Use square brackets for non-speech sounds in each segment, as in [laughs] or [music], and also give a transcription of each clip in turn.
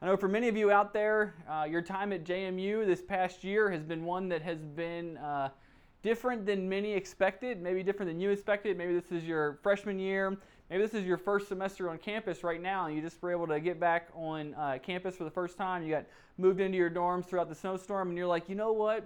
I know for many of you out there, uh, your time at JMU this past year has been one that has been uh, different than many expected, maybe different than you expected. Maybe this is your freshman year. Maybe this is your first semester on campus right now, and you just were able to get back on uh, campus for the first time. You got moved into your dorms throughout the snowstorm, and you're like, you know what?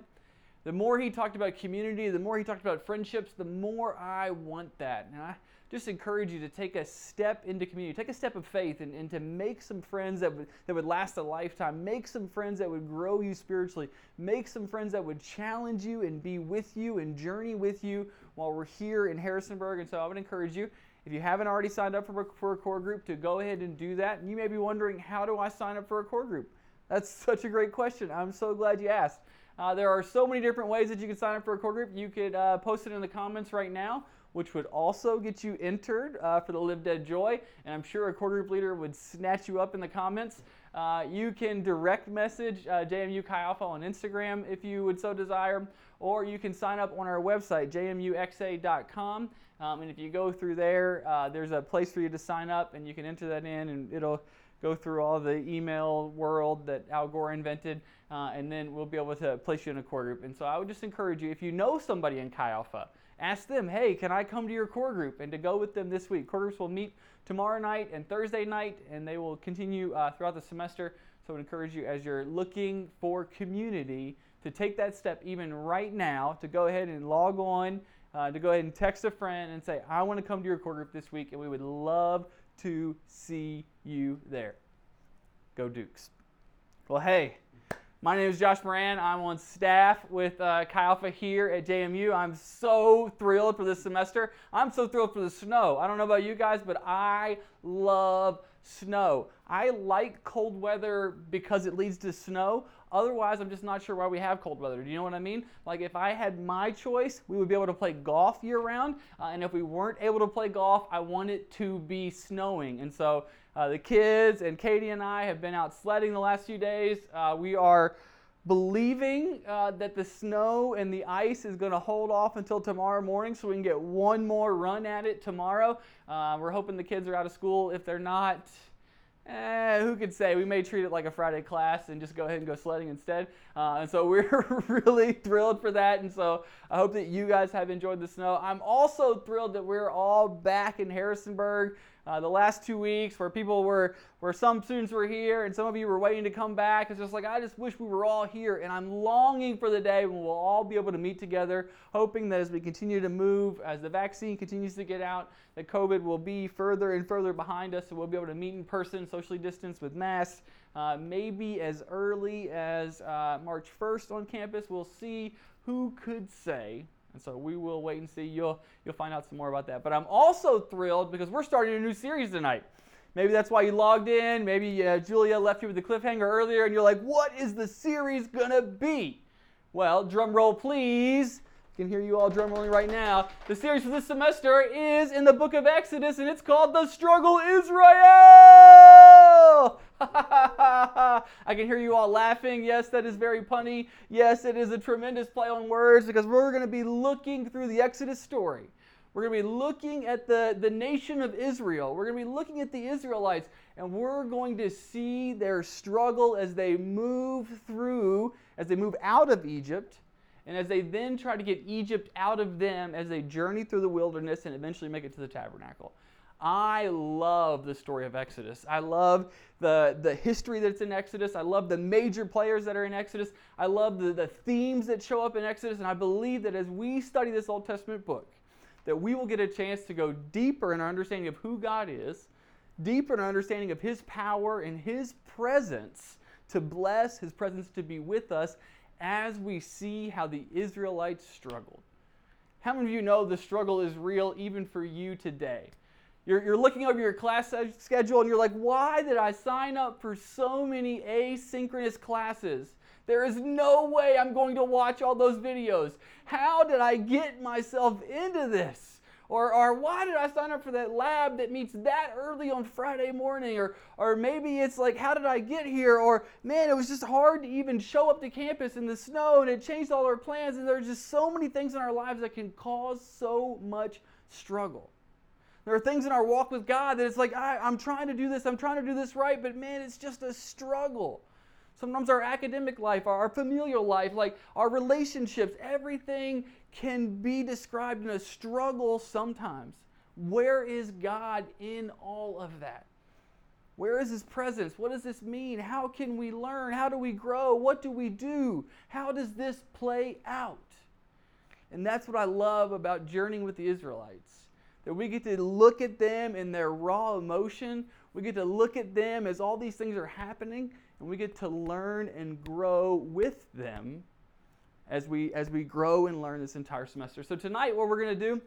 The more he talked about community, the more he talked about friendships, the more I want that. And I, just encourage you to take a step into community, take a step of faith, and, and to make some friends that would, that would last a lifetime. Make some friends that would grow you spiritually. Make some friends that would challenge you and be with you and journey with you while we're here in Harrisonburg. And so I would encourage you, if you haven't already signed up for a, for a core group, to go ahead and do that. And you may be wondering, how do I sign up for a core group? That's [laughs] such a great question. I'm so glad you asked. Uh, there are so many different ways that you can sign up for a core group. You could uh, post it in the comments right now which would also get you entered uh, for the Live Dead Joy. And I'm sure a core group leader would snatch you up in the comments. Uh, you can direct message uh, JMU Chi Alpha on Instagram if you would so desire, or you can sign up on our website, jmuxa.com. Um, and if you go through there, uh, there's a place for you to sign up, and you can enter that in, and it'll go through all the email world that Al Gore invented, uh, and then we'll be able to place you in a core group. And so I would just encourage you, if you know somebody in Chi Alpha, ask them, hey, can I come to your core group and to go with them this week? Core groups will meet tomorrow night and Thursday night, and they will continue uh, throughout the semester. So I would encourage you as you're looking for community to take that step even right now to go ahead and log on, uh, to go ahead and text a friend and say, I want to come to your core group this week, and we would love to see you there. Go Dukes. Well, hey, my name is Josh Moran. I'm on staff with uh, Chi Alpha here at JMU. I'm so thrilled for this semester. I'm so thrilled for the snow. I don't know about you guys, but I love snow. I like cold weather because it leads to snow. Otherwise, I'm just not sure why we have cold weather. Do you know what I mean? Like, if I had my choice, we would be able to play golf year round. Uh, and if we weren't able to play golf, I want it to be snowing. And so uh, the kids and Katie and I have been out sledding the last few days. Uh, we are believing uh, that the snow and the ice is going to hold off until tomorrow morning so we can get one more run at it tomorrow. Uh, we're hoping the kids are out of school. If they're not, eh, who could say? We may treat it like a Friday class and just go ahead and go sledding instead. Uh, and so [laughs] we're really thrilled for that. And so I hope that you guys have enjoyed the snow. I'm also thrilled that we're all back in Harrisonburg uh, the last two weeks where people were, where some students were here and some of you were waiting to come back. It's just like, I just wish we were all here. And I'm longing for the day when we'll all be able to meet together, hoping that as we continue to move, as the vaccine continues to get out, that COVID will be further and further behind us, and we'll be able to meet in person, socially distanced with masks. Uh, maybe as early as uh, March 1st on campus. We'll see who could say and so we will wait and see. You'll, you'll find out some more about that. But I'm also thrilled because we're starting a new series tonight. Maybe that's why you logged in. Maybe uh, Julia left you with the cliffhanger earlier and you're like, what is the series going to be? Well, drum roll, please. I can hear you all drum rolling right now. The series for this semester is in the book of Exodus and it's called The Struggle Israel. [laughs] I can hear you all laughing. Yes, that is very punny. Yes, it is a tremendous play on words because we're going to be looking through the Exodus story. We're going to be looking at the, the nation of Israel. We're going to be looking at the Israelites, and we're going to see their struggle as they move through, as they move out of Egypt, and as they then try to get Egypt out of them as they journey through the wilderness and eventually make it to the tabernacle. I love the story of Exodus. I love the, the history that's in Exodus. I love the major players that are in Exodus. I love the, the themes that show up in Exodus. And I believe that as we study this Old Testament book, that we will get a chance to go deeper in our understanding of who God is, deeper in our understanding of His power and His presence to bless, His presence to be with us as we see how the Israelites struggled. How many of you know the struggle is real even for you today? You're, you're looking over your class schedule and you're like, why did I sign up for so many asynchronous classes? There is no way I'm going to watch all those videos. How did I get myself into this? Or, or why did I sign up for that lab that meets that early on Friday morning? Or, or maybe it's like, how did I get here? Or, man, it was just hard to even show up to campus in the snow and it changed all our plans. And there's just so many things in our lives that can cause so much struggle. There are things in our walk with God that it's like, I, I'm trying to do this, I'm trying to do this right, but man, it's just a struggle. Sometimes our academic life, our familial life, like our relationships, everything can be described in a struggle sometimes. Where is God in all of that? Where is His presence? What does this mean? How can we learn? How do we grow? What do we do? How does this play out? And that's what I love about journeying with the Israelites. That we get to look at them in their raw emotion. We get to look at them as all these things are happening, and we get to learn and grow with them as we as we grow and learn this entire semester. So tonight, what we're going to do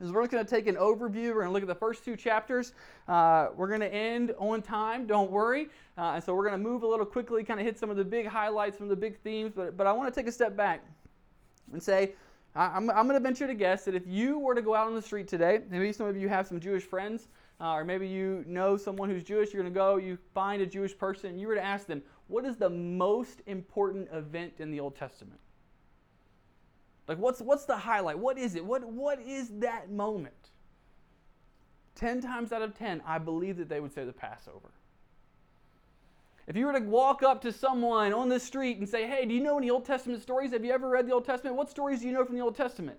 is we're going to take an overview. We're going to look at the first two chapters. Uh, we're going to end on time, don't worry. Uh, and so we're going to move a little quickly, kind of hit some of the big highlights, some of the big themes. But, but I want to take a step back and say, I'm, I'm going to venture to guess that if you were to go out on the street today, maybe some of you have some Jewish friends, uh, or maybe you know someone who's Jewish, you're going to go, you find a Jewish person, you were to ask them, what is the most important event in the Old Testament? Like what's what's the highlight? What is it? What what is that moment? 10 times out of 10, I believe that they would say the Passover. If you were to walk up to someone on the street and say, "Hey, do you know any Old Testament stories? Have you ever read the Old Testament? What stories do you know from the Old Testament?"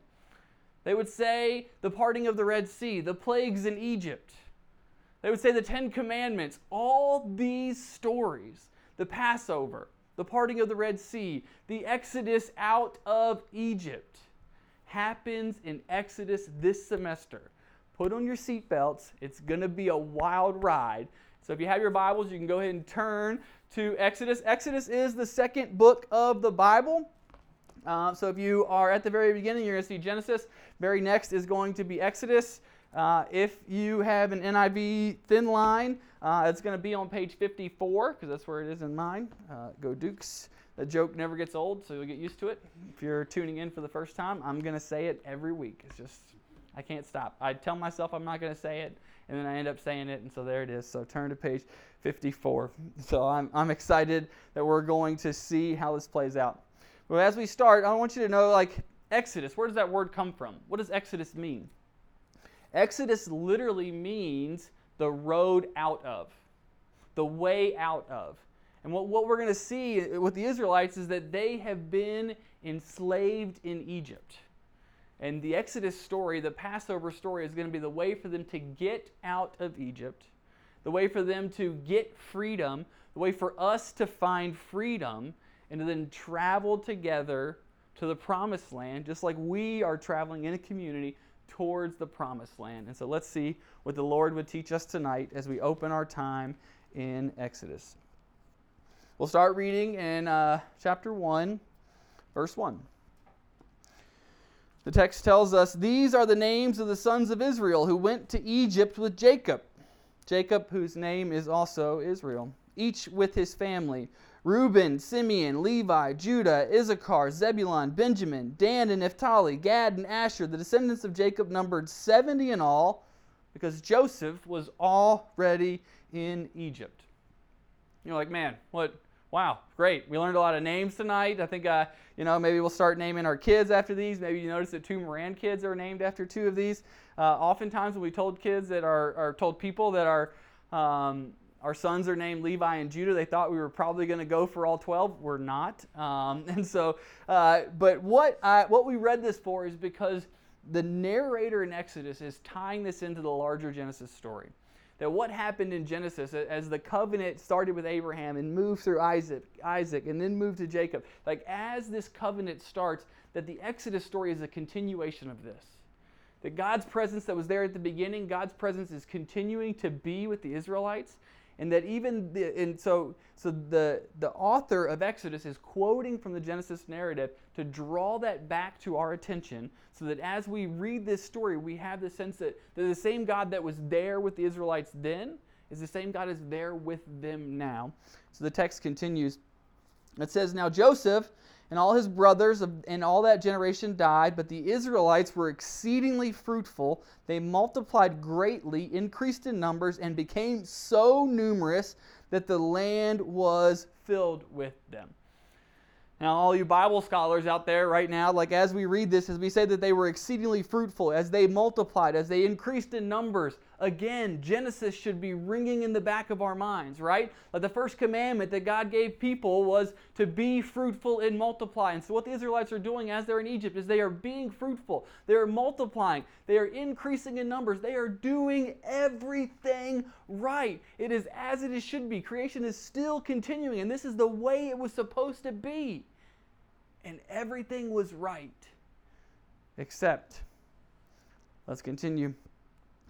They would say the parting of the Red Sea, the plagues in Egypt. They would say the 10 commandments, all these stories, the Passover, the parting of the Red Sea, the exodus out of Egypt happens in Exodus this semester. Put on your seatbelts. It's going to be a wild ride. So if you have your Bibles, you can go ahead and turn to Exodus. Exodus is the second book of the Bible. Uh, so if you are at the very beginning, you're going to see Genesis. Very next is going to be Exodus. Uh, if you have an NIV thin line, uh, it's going to be on page 54 because that's where it is in mine. Uh, go Dukes. The joke never gets old, so you'll get used to it. If you're tuning in for the first time, I'm going to say it every week. It's just, I can't stop. I tell myself I'm not going to say it, and then I end up saying it, and so there it is. So turn to page 54. So I'm, I'm excited that we're going to see how this plays out. But as we start, I want you to know, like, Exodus, where does that word come from? What does Exodus mean? Exodus literally means the road out of, the way out of. And what, what we're going to see with the Israelites is that they have been enslaved in Egypt. And the Exodus story, the Passover story, is going to be the way for them to get out of Egypt, the way for them to get freedom, the way for us to find freedom, and to then travel together to the promised land, just like we are traveling in a community towards the promised land. And so let's see what the Lord would teach us tonight as we open our time in Exodus. We'll start reading in uh, chapter 1, verse 1. The text tells us These are the names of the sons of Israel who went to Egypt with Jacob. Jacob, whose name is also Israel, each with his family. Reuben, Simeon, Levi, Judah, Issachar, Zebulun, Benjamin, Dan, and Naphtali, Gad, and Asher. The descendants of Jacob numbered 70 in all because Joseph was already in Egypt. You're like, man, what? Wow, great. We learned a lot of names tonight. I think, uh, you know, maybe we'll start naming our kids after these. Maybe you notice that two Moran kids are named after two of these. Uh, oftentimes, when we told kids that are, told people that are, um, our sons are named Levi and Judah. They thought we were probably going to go for all 12. We're not. Um, [laughs] and so, uh, but what, I, what we read this for is because the narrator in Exodus is tying this into the larger Genesis story. That what happened in Genesis as the covenant started with Abraham and moved through Isaac, Isaac and then moved to Jacob, like as this covenant starts, that the Exodus story is a continuation of this. That God's presence that was there at the beginning, God's presence is continuing to be with the Israelites and that even the, and so so the the author of Exodus is quoting from the Genesis narrative to draw that back to our attention so that as we read this story we have the sense that, that the same God that was there with the Israelites then is the same God is there with them now. So the text continues. It says now Joseph and all his brothers and all that generation died, but the Israelites were exceedingly fruitful. They multiplied greatly, increased in numbers, and became so numerous that the land was filled with them. Now, all you Bible scholars out there right now, like as we read this, as we say that they were exceedingly fruitful, as they multiplied, as they increased in numbers, again, Genesis should be ringing in the back of our minds, right? Like the first commandment that God gave people was to be fruitful and multiply. And so, what the Israelites are doing as they're in Egypt is they are being fruitful, they are multiplying, they are increasing in numbers, they are doing everything right. It is as it should be. Creation is still continuing, and this is the way it was supposed to be and everything was right. Except, let's continue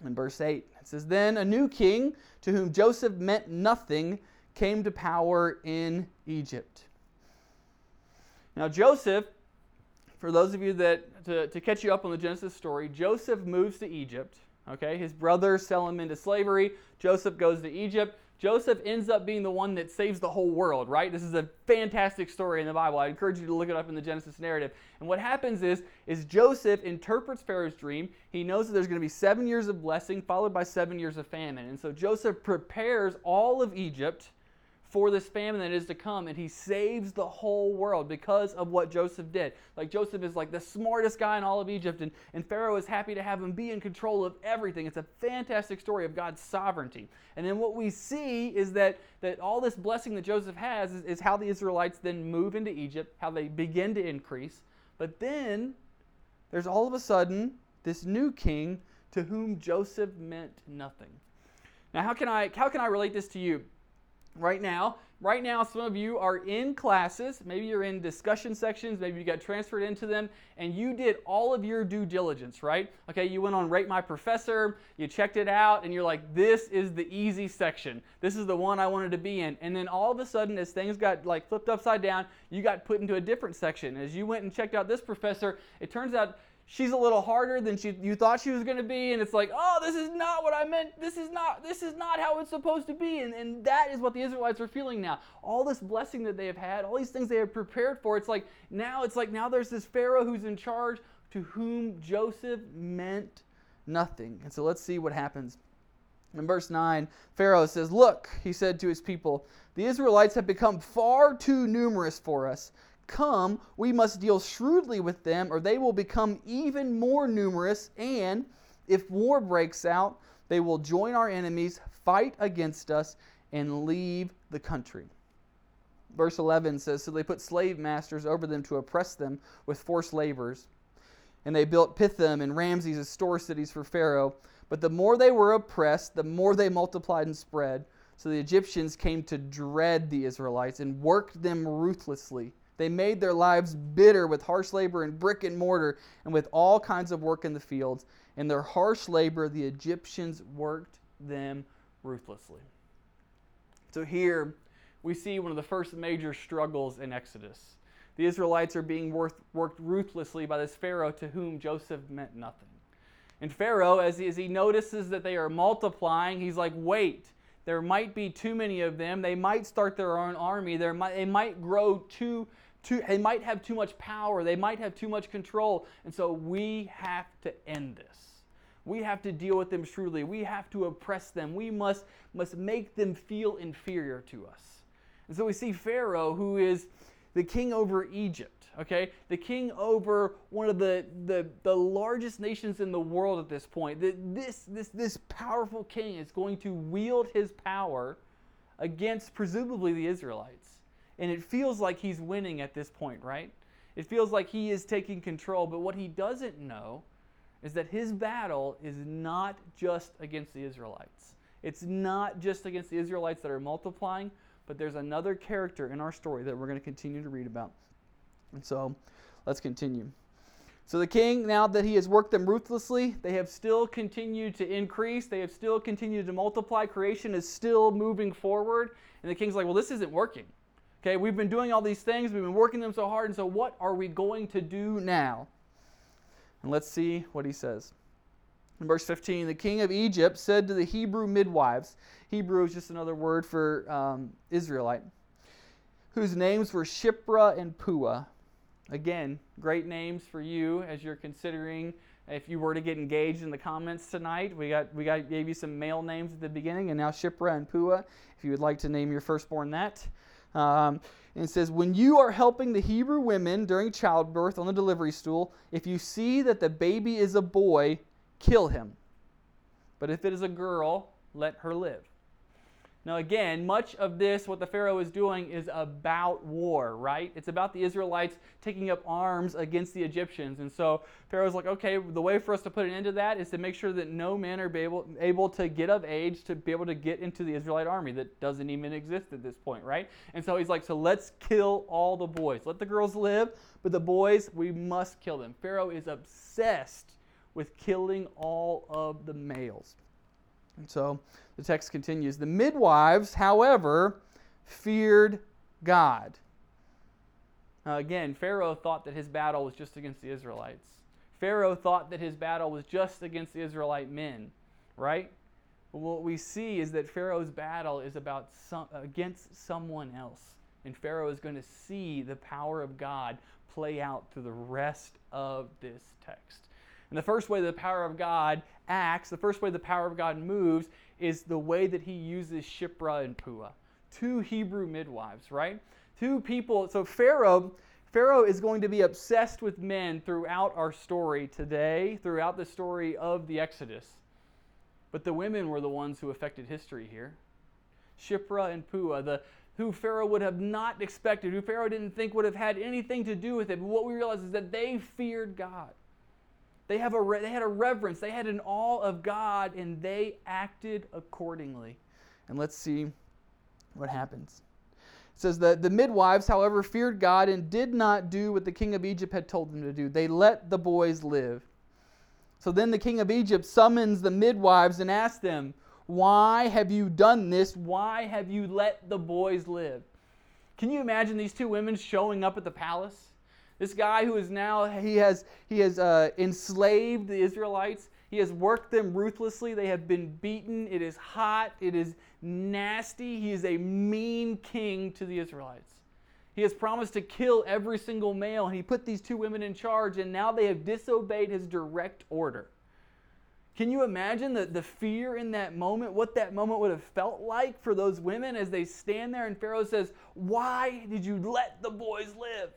in verse 8. It says, Then a new king, to whom Joseph meant nothing, came to power in Egypt. Now, Joseph, for those of you that, to, to catch you up on the Genesis story, Joseph moves to Egypt. Okay, his brothers sell him into slavery. Joseph goes to Egypt. Joseph ends up being the one that saves the whole world, right? This is a fantastic story in the Bible. I encourage you to look it up in the Genesis narrative. And what happens is, is Joseph interprets Pharaoh's dream. He knows that there's going to be seven years of blessing followed by seven years of famine. And so Joseph prepares all of Egypt for this famine that is to come, and he saves the whole world because of what Joseph did. Like Joseph is like the smartest guy in all of Egypt, and, and Pharaoh is happy to have him be in control of everything. It's a fantastic story of God's sovereignty. And then what we see is that, that all this blessing that Joseph has is, is how the Israelites then move into Egypt, how they begin to increase. But then there's all of a sudden this new king to whom Joseph meant nothing. Now, how can I, how can I relate this to you? Right now. Right now, some of you are in classes. Maybe you're in discussion sections. Maybe you got transferred into them, and you did all of your due diligence, right? Okay, you went on Rate My Professor, you checked it out, and you're like, this is the easy section. This is the one I wanted to be in. And then all of a sudden, as things got like flipped upside down, you got put into a different section. As you went and checked out this professor, it turns out she's a little harder than she, you thought she was going to be and it's like oh this is not what i meant. This is not this is not how it's supposed to be and, and that is what the israelites are feeling now. All this blessing that they have had all these things they have prepared for it's like now it's like now there's this pharaoh who's in charge to whom joseph meant nothing. And so let's see what happens. In verse 9 pharaoh says look he said to his people the israelites have become far too numerous for us Come, we must deal shrewdly with them, or they will become even more numerous, and if war breaks out, they will join our enemies, fight against us, and leave the country. Verse 11 says So they put slave masters over them to oppress them with forced labors. And they built Pithom and Ramses as store cities for Pharaoh. But the more they were oppressed, the more they multiplied and spread. So the Egyptians came to dread the Israelites and worked them ruthlessly. They made their lives bitter with harsh labor and brick and mortar and with all kinds of work in the fields. In their harsh labor, the Egyptians worked them ruthlessly. So here we see one of the first major struggles in Exodus. The Israelites are being worked ruthlessly by this Pharaoh to whom Joseph meant nothing. And Pharaoh, as he, as he notices that they are multiplying, he's like, wait, there might be too many of them. They might start their own army. There might, they might grow too too, they might have too much power, they might have too much control, and so we have to end this. We have to deal with them shrewdly. We have to oppress them. We must, must make them feel inferior to us. And so we see Pharaoh, who is the king over Egypt, okay? The king over one of the, the, the largest nations in the world at this point. This, this, this powerful king is going to wield his power against presumably the Israelites. And it feels like he's winning at this point, right? It feels like he is taking control, but what he doesn't know is that his battle is not just against the Israelites. It's not just against the Israelites that are multiplying, but there's another character in our story that we're going to continue to read about. And so let's continue. So the king, now that he has worked them ruthlessly, they have still continued to increase. They have still continued to multiply. Creation is still moving forward. And the king's like, well, this isn't working. Okay, we've been doing all these things, we've been working them so hard, and so what are we going to do now? And let's see what he says. In verse 15, the king of Egypt said to the Hebrew midwives, Hebrew is just another word for um, Israelite, whose names were Shiphrah and Puah. Again, great names for you as you're considering if you were to get engaged in the comments tonight. We got we got gave you some male names at the beginning, and now Shiphrah and Puah. If you would like to name your firstborn that, Um, and it says, When you are helping the Hebrew women during childbirth on the delivery stool, if you see that the baby is a boy, kill him. But if it is a girl, let her live. Now, again, much of this, what the Pharaoh is doing, is about war, right? It's about the Israelites taking up arms against the Egyptians. And so Pharaoh's like, okay, the way for us to put an end to that is to make sure that no men are able, able to get of age to be able to get into the Israelite army that doesn't even exist at this point, right? And so he's like, so let's kill all the boys. Let the girls live, but the boys, we must kill them. Pharaoh is obsessed with killing all of the males. And so the text continues The midwives, however, feared God. Again, Pharaoh thought that his battle was just against the Israelites. Pharaoh thought that his battle was just against the Israelite men, right? But what we see is that Pharaoh's battle is about some, against someone else. And Pharaoh is going to see the power of God play out through the rest of this text. And the first way the power of God acts, the first way the power of God moves, is the way that he uses Shiphrah and Puah, two Hebrew midwives, right? Two people. So Pharaoh, Pharaoh is going to be obsessed with men throughout our story today, throughout the story of the Exodus. But the women were the ones who affected history here. Shiphrah and Puah, the who Pharaoh would have not expected, who Pharaoh didn't think would have had anything to do with it. But what we realize is that they feared God. They, have a, they had a reverence, they had an awe of God, and they acted accordingly. And let's see what happens. It says that the midwives, however, feared God and did not do what the king of Egypt had told them to do. They let the boys live. So then the king of Egypt summons the midwives and asks them, Why have you done this? Why have you let the boys live? Can you imagine these two women showing up at the palace? This guy who is now, he has, he has uh, enslaved the Israelites. He has worked them ruthlessly. They have been beaten. It is hot. It is nasty. He is a mean king to the Israelites. He has promised to kill every single male, and he put these two women in charge, and now they have disobeyed his direct order. Can you imagine the, the fear in that moment, what that moment would have felt like for those women as they stand there and Pharaoh says, Why did you let the boys live?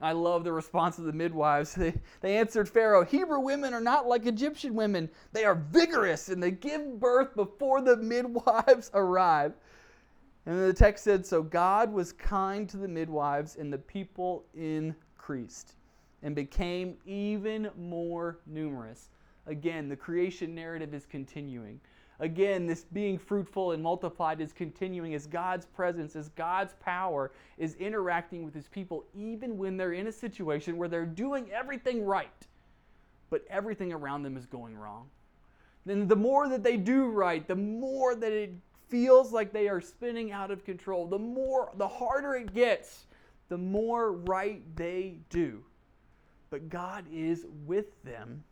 I love the response of the midwives. [laughs] They, they answered Pharaoh Hebrew women are not like Egyptian women. They are vigorous and they give birth before the midwives [laughs] arrive. And the text said So God was kind to the midwives, and the people increased and became even more numerous. Again, the creation narrative is continuing. Again, this being fruitful and multiplied is continuing as God's presence, as God's power is interacting with his people, even when they're in a situation where they're doing everything right, but everything around them is going wrong. Then the more that they do right, the more that it feels like they are spinning out of control, the more, the harder it gets, the more right they do. But God is with them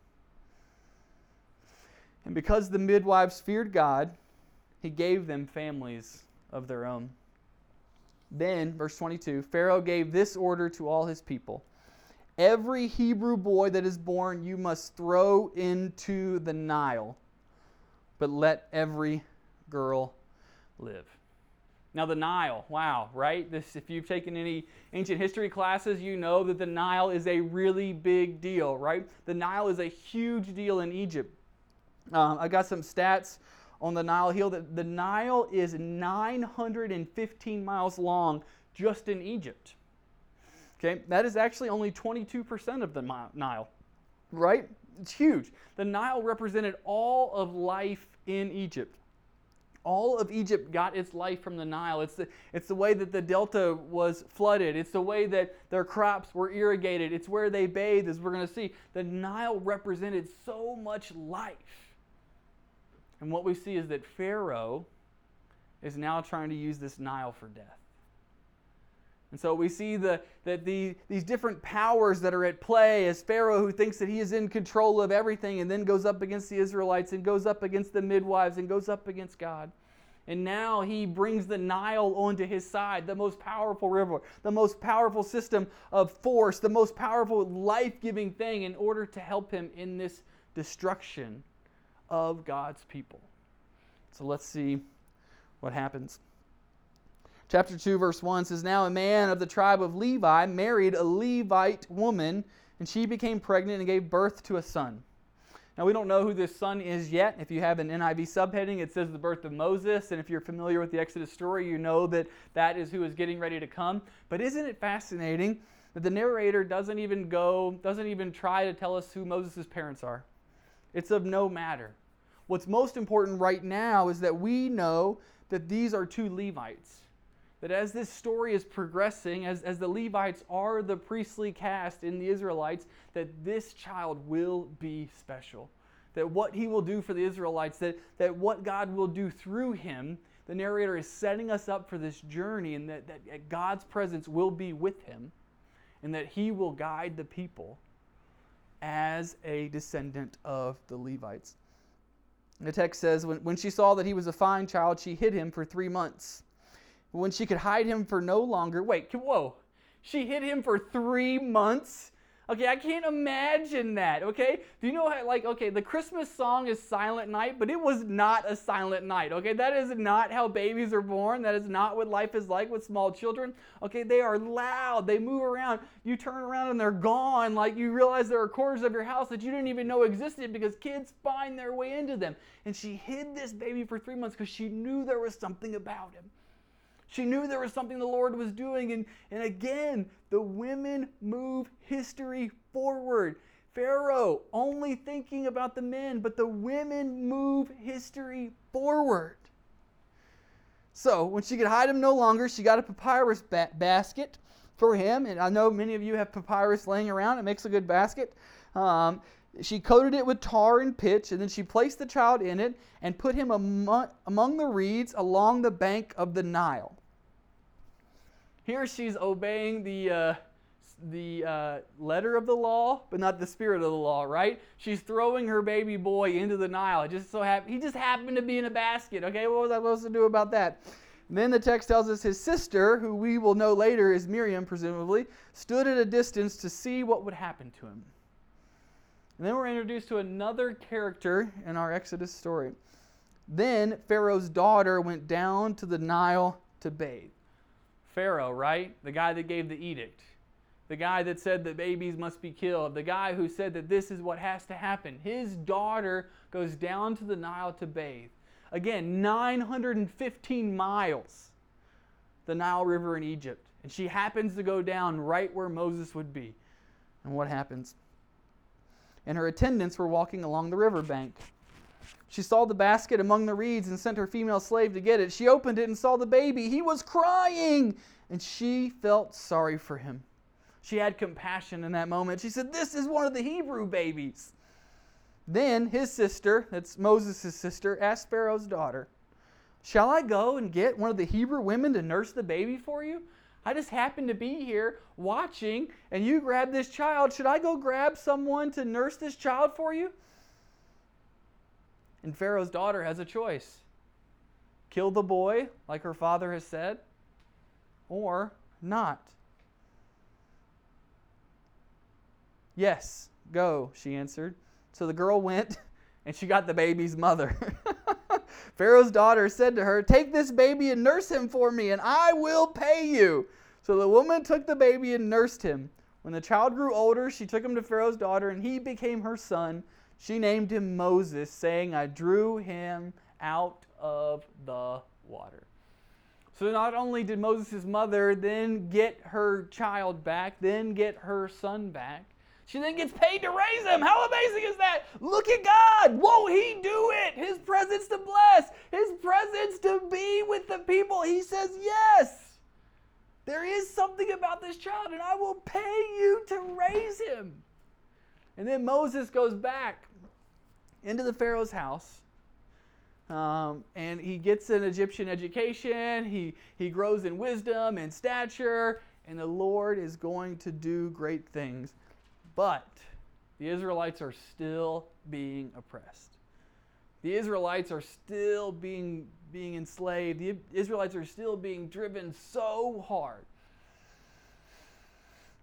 and because the midwives feared God, he gave them families of their own. Then, verse 22 Pharaoh gave this order to all his people Every Hebrew boy that is born you must throw into the Nile, but let every girl live. Now, the Nile, wow, right? This, if you've taken any ancient history classes, you know that the Nile is a really big deal, right? The Nile is a huge deal in Egypt. Um, I got some stats on the Nile Hill. The, the Nile is 915 miles long just in Egypt. Okay, that is actually only 22% of the Nile, right? It's huge. The Nile represented all of life in Egypt. All of Egypt got its life from the Nile. It's the, it's the way that the delta was flooded. It's the way that their crops were irrigated. It's where they bathed, as we're going to see. The Nile represented so much life. And what we see is that Pharaoh is now trying to use this Nile for death. And so we see the, that the, these different powers that are at play as Pharaoh, who thinks that he is in control of everything, and then goes up against the Israelites, and goes up against the midwives, and goes up against God. And now he brings the Nile onto his side, the most powerful river, the most powerful system of force, the most powerful life giving thing in order to help him in this destruction of God's people. So let's see what happens. Chapter 2, verse 1 says, Now a man of the tribe of Levi married a Levite woman, and she became pregnant and gave birth to a son. Now, we don't know who this son is yet. If you have an NIV subheading, it says the birth of Moses. And if you're familiar with the Exodus story, you know that that is who is getting ready to come. But isn't it fascinating that the narrator doesn't even go, doesn't even try to tell us who Moses' parents are? It's of no matter. What's most important right now is that we know that these are two Levites. That as this story is progressing, as, as the Levites are the priestly caste in the Israelites, that this child will be special. That what he will do for the Israelites, that, that what God will do through him, the narrator is setting us up for this journey, and that, that God's presence will be with him, and that he will guide the people as a descendant of the Levites. The text says, when, when she saw that he was a fine child, she hid him for three months. When she could hide him for no longer, wait, whoa, she hid him for three months? Okay, I can't imagine that. Okay, do you know how, like, okay, the Christmas song is Silent Night, but it was not a silent night. Okay, that is not how babies are born. That is not what life is like with small children. Okay, they are loud, they move around. You turn around and they're gone. Like, you realize there are corners of your house that you didn't even know existed because kids find their way into them. And she hid this baby for three months because she knew there was something about him. She knew there was something the Lord was doing. And, and again, the women move history forward. Pharaoh only thinking about the men, but the women move history forward. So, when she could hide him no longer, she got a papyrus ba- basket for him. And I know many of you have papyrus laying around, it makes a good basket. Um, she coated it with tar and pitch, and then she placed the child in it and put him among, among the reeds along the bank of the Nile. Here she's obeying the, uh, the uh, letter of the law, but not the spirit of the law, right? She's throwing her baby boy into the Nile. It just so happened, he just happened to be in a basket. Okay, what was I supposed to do about that? And then the text tells us his sister, who we will know later is Miriam, presumably, stood at a distance to see what would happen to him. And then we're introduced to another character in our Exodus story. Then Pharaoh's daughter went down to the Nile to bathe. Pharaoh, right? The guy that gave the edict. The guy that said that babies must be killed. The guy who said that this is what has to happen. His daughter goes down to the Nile to bathe. Again, 915 miles, the Nile River in Egypt. And she happens to go down right where Moses would be. And what happens? And her attendants were walking along the river bank. She saw the basket among the reeds and sent her female slave to get it. She opened it and saw the baby. He was crying, and she felt sorry for him. She had compassion in that moment. She said, This is one of the Hebrew babies. Then his sister, that's Moses' sister, asked Pharaoh's daughter, Shall I go and get one of the Hebrew women to nurse the baby for you? I just happened to be here watching, and you grabbed this child. Should I go grab someone to nurse this child for you? And Pharaoh's daughter has a choice kill the boy, like her father has said, or not. Yes, go, she answered. So the girl went [laughs] and she got the baby's mother. [laughs] Pharaoh's daughter said to her, Take this baby and nurse him for me, and I will pay you. So the woman took the baby and nursed him. When the child grew older, she took him to Pharaoh's daughter, and he became her son. She named him Moses, saying, I drew him out of the water. So not only did Moses' mother then get her child back, then get her son back, she then gets paid to raise him. How amazing is that? Look at God. Won't He do it? His presence to bless, His presence to be with the people. He says, Yes, there is something about this child, and I will pay you to raise him. And then Moses goes back into the Pharaoh's house. Um, and he gets an Egyptian education. He, he grows in wisdom and stature. And the Lord is going to do great things. But the Israelites are still being oppressed. The Israelites are still being, being enslaved. The Israelites are still being driven so hard.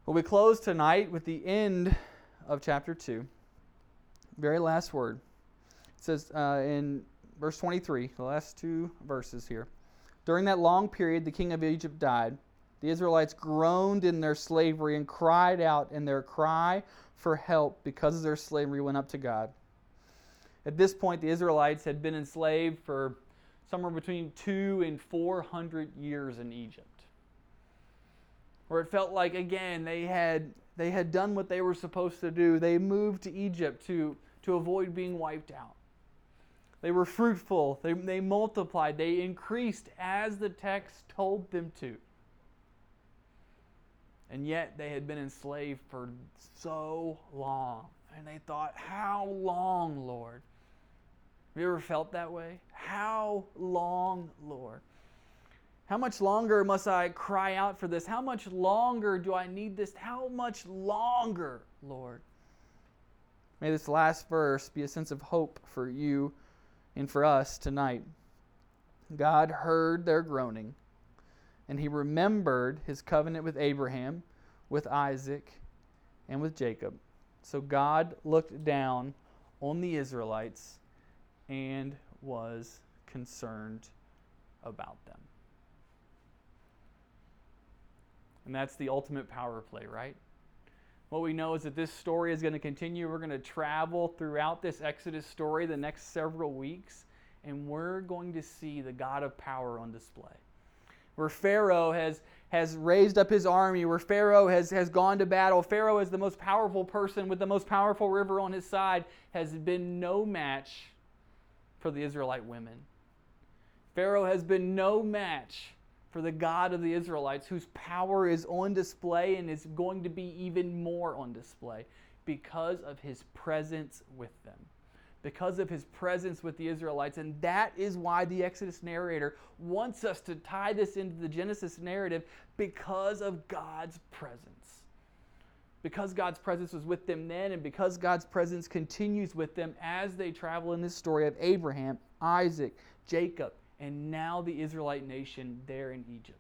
Well, we close tonight with the end of chapter 2. Very last word. It says uh, in verse 23, the last two verses here. During that long period, the king of Egypt died. The Israelites groaned in their slavery and cried out, and their cry for help because of their slavery went up to God. At this point, the Israelites had been enslaved for somewhere between two and four hundred years in Egypt. Where it felt like, again, they had, they had done what they were supposed to do. They moved to Egypt to, to avoid being wiped out. They were fruitful, they, they multiplied, they increased as the text told them to. And yet they had been enslaved for so long. And they thought, How long, Lord? Have you ever felt that way? How long, Lord? How much longer must I cry out for this? How much longer do I need this? How much longer, Lord? May this last verse be a sense of hope for you and for us tonight. God heard their groaning, and he remembered his covenant with Abraham, with Isaac, and with Jacob. So God looked down on the Israelites and was concerned about them. And that's the ultimate power play, right? What we know is that this story is going to continue. We're going to travel throughout this Exodus story the next several weeks, and we're going to see the God of power on display. Where Pharaoh has, has raised up his army, where Pharaoh has, has gone to battle, Pharaoh is the most powerful person with the most powerful river on his side, has been no match for the Israelite women. Pharaoh has been no match for the God of the Israelites, whose power is on display and is going to be even more on display because of his presence with them. Because of his presence with the Israelites. And that is why the Exodus narrator wants us to tie this into the Genesis narrative because of God's presence. Because God's presence was with them then, and because God's presence continues with them as they travel in this story of Abraham, Isaac, Jacob, and now the Israelite nation there in Egypt.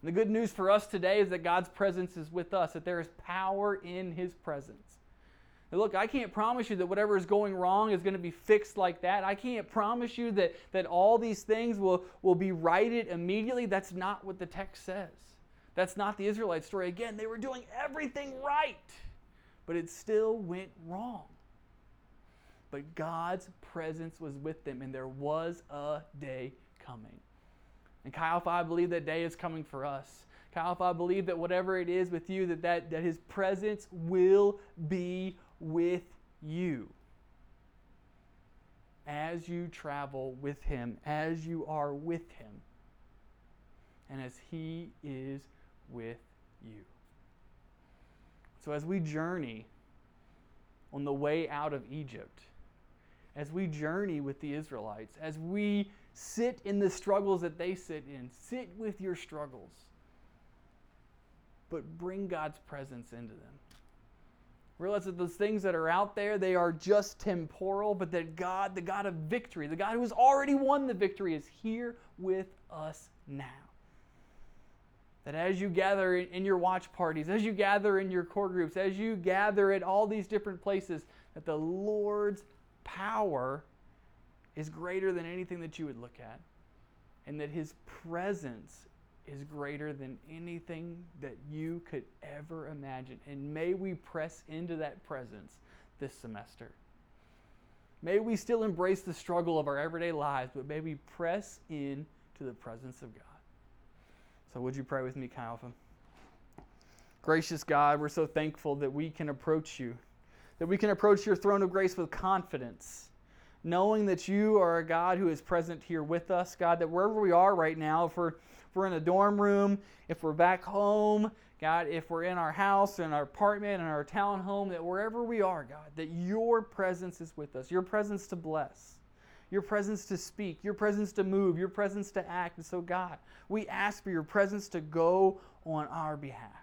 And the good news for us today is that God's presence is with us, that there is power in His presence. Look, I can't promise you that whatever is going wrong is going to be fixed like that. I can't promise you that, that all these things will, will be righted immediately. That's not what the text says. That's not the Israelite story. Again, they were doing everything right, but it still went wrong but God's presence was with them, and there was a day coming. And Chi Alpha, I believe that day is coming for us, Chi Alpha, I believe that whatever it is with you, that, that, that His presence will be with you as you travel with Him, as you are with Him, and as He is with you. So, as we journey on the way out of Egypt, as we journey with the Israelites, as we sit in the struggles that they sit in. Sit with your struggles, but bring God's presence into them. Realize that those things that are out there, they are just temporal, but that God, the God of victory, the God who has already won the victory, is here with us now. That as you gather in your watch parties, as you gather in your core groups, as you gather at all these different places, that the Lord's power is greater than anything that you would look at, and that His presence is greater than anything that you could ever imagine. And may we press into that presence this semester. May we still embrace the struggle of our everyday lives, but may we press in to the presence of God. So, would you pray with me, Kyle? Gracious God, we're so thankful that we can approach you that we can approach your throne of grace with confidence, knowing that you are a God who is present here with us, God, that wherever we are right now, we're, if we're in a dorm room, if we're back home, God, if we're in our house, in our apartment, in our town home, that wherever we are, God, that your presence is with us, your presence to bless, your presence to speak, your presence to move, your presence to act. And so, God, we ask for your presence to go on our behalf.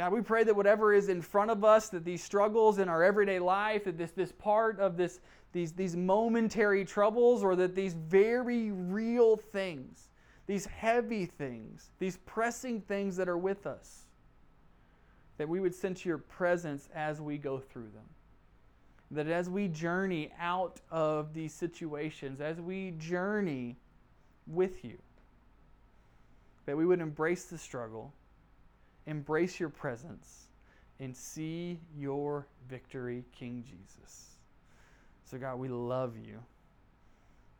God, we pray that whatever is in front of us, that these struggles in our everyday life, that this, this part of this, these, these momentary troubles, or that these very real things, these heavy things, these pressing things that are with us, that we would sense your presence as we go through them. That as we journey out of these situations, as we journey with you. That we would embrace the struggle, embrace your presence, and see your victory, King Jesus. So, God, we love you.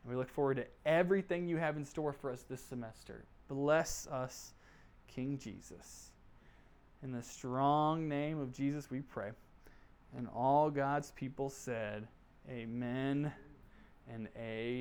We look forward to everything you have in store for us this semester. Bless us, King Jesus. In the strong name of Jesus, we pray. And all God's people said, Amen and Amen.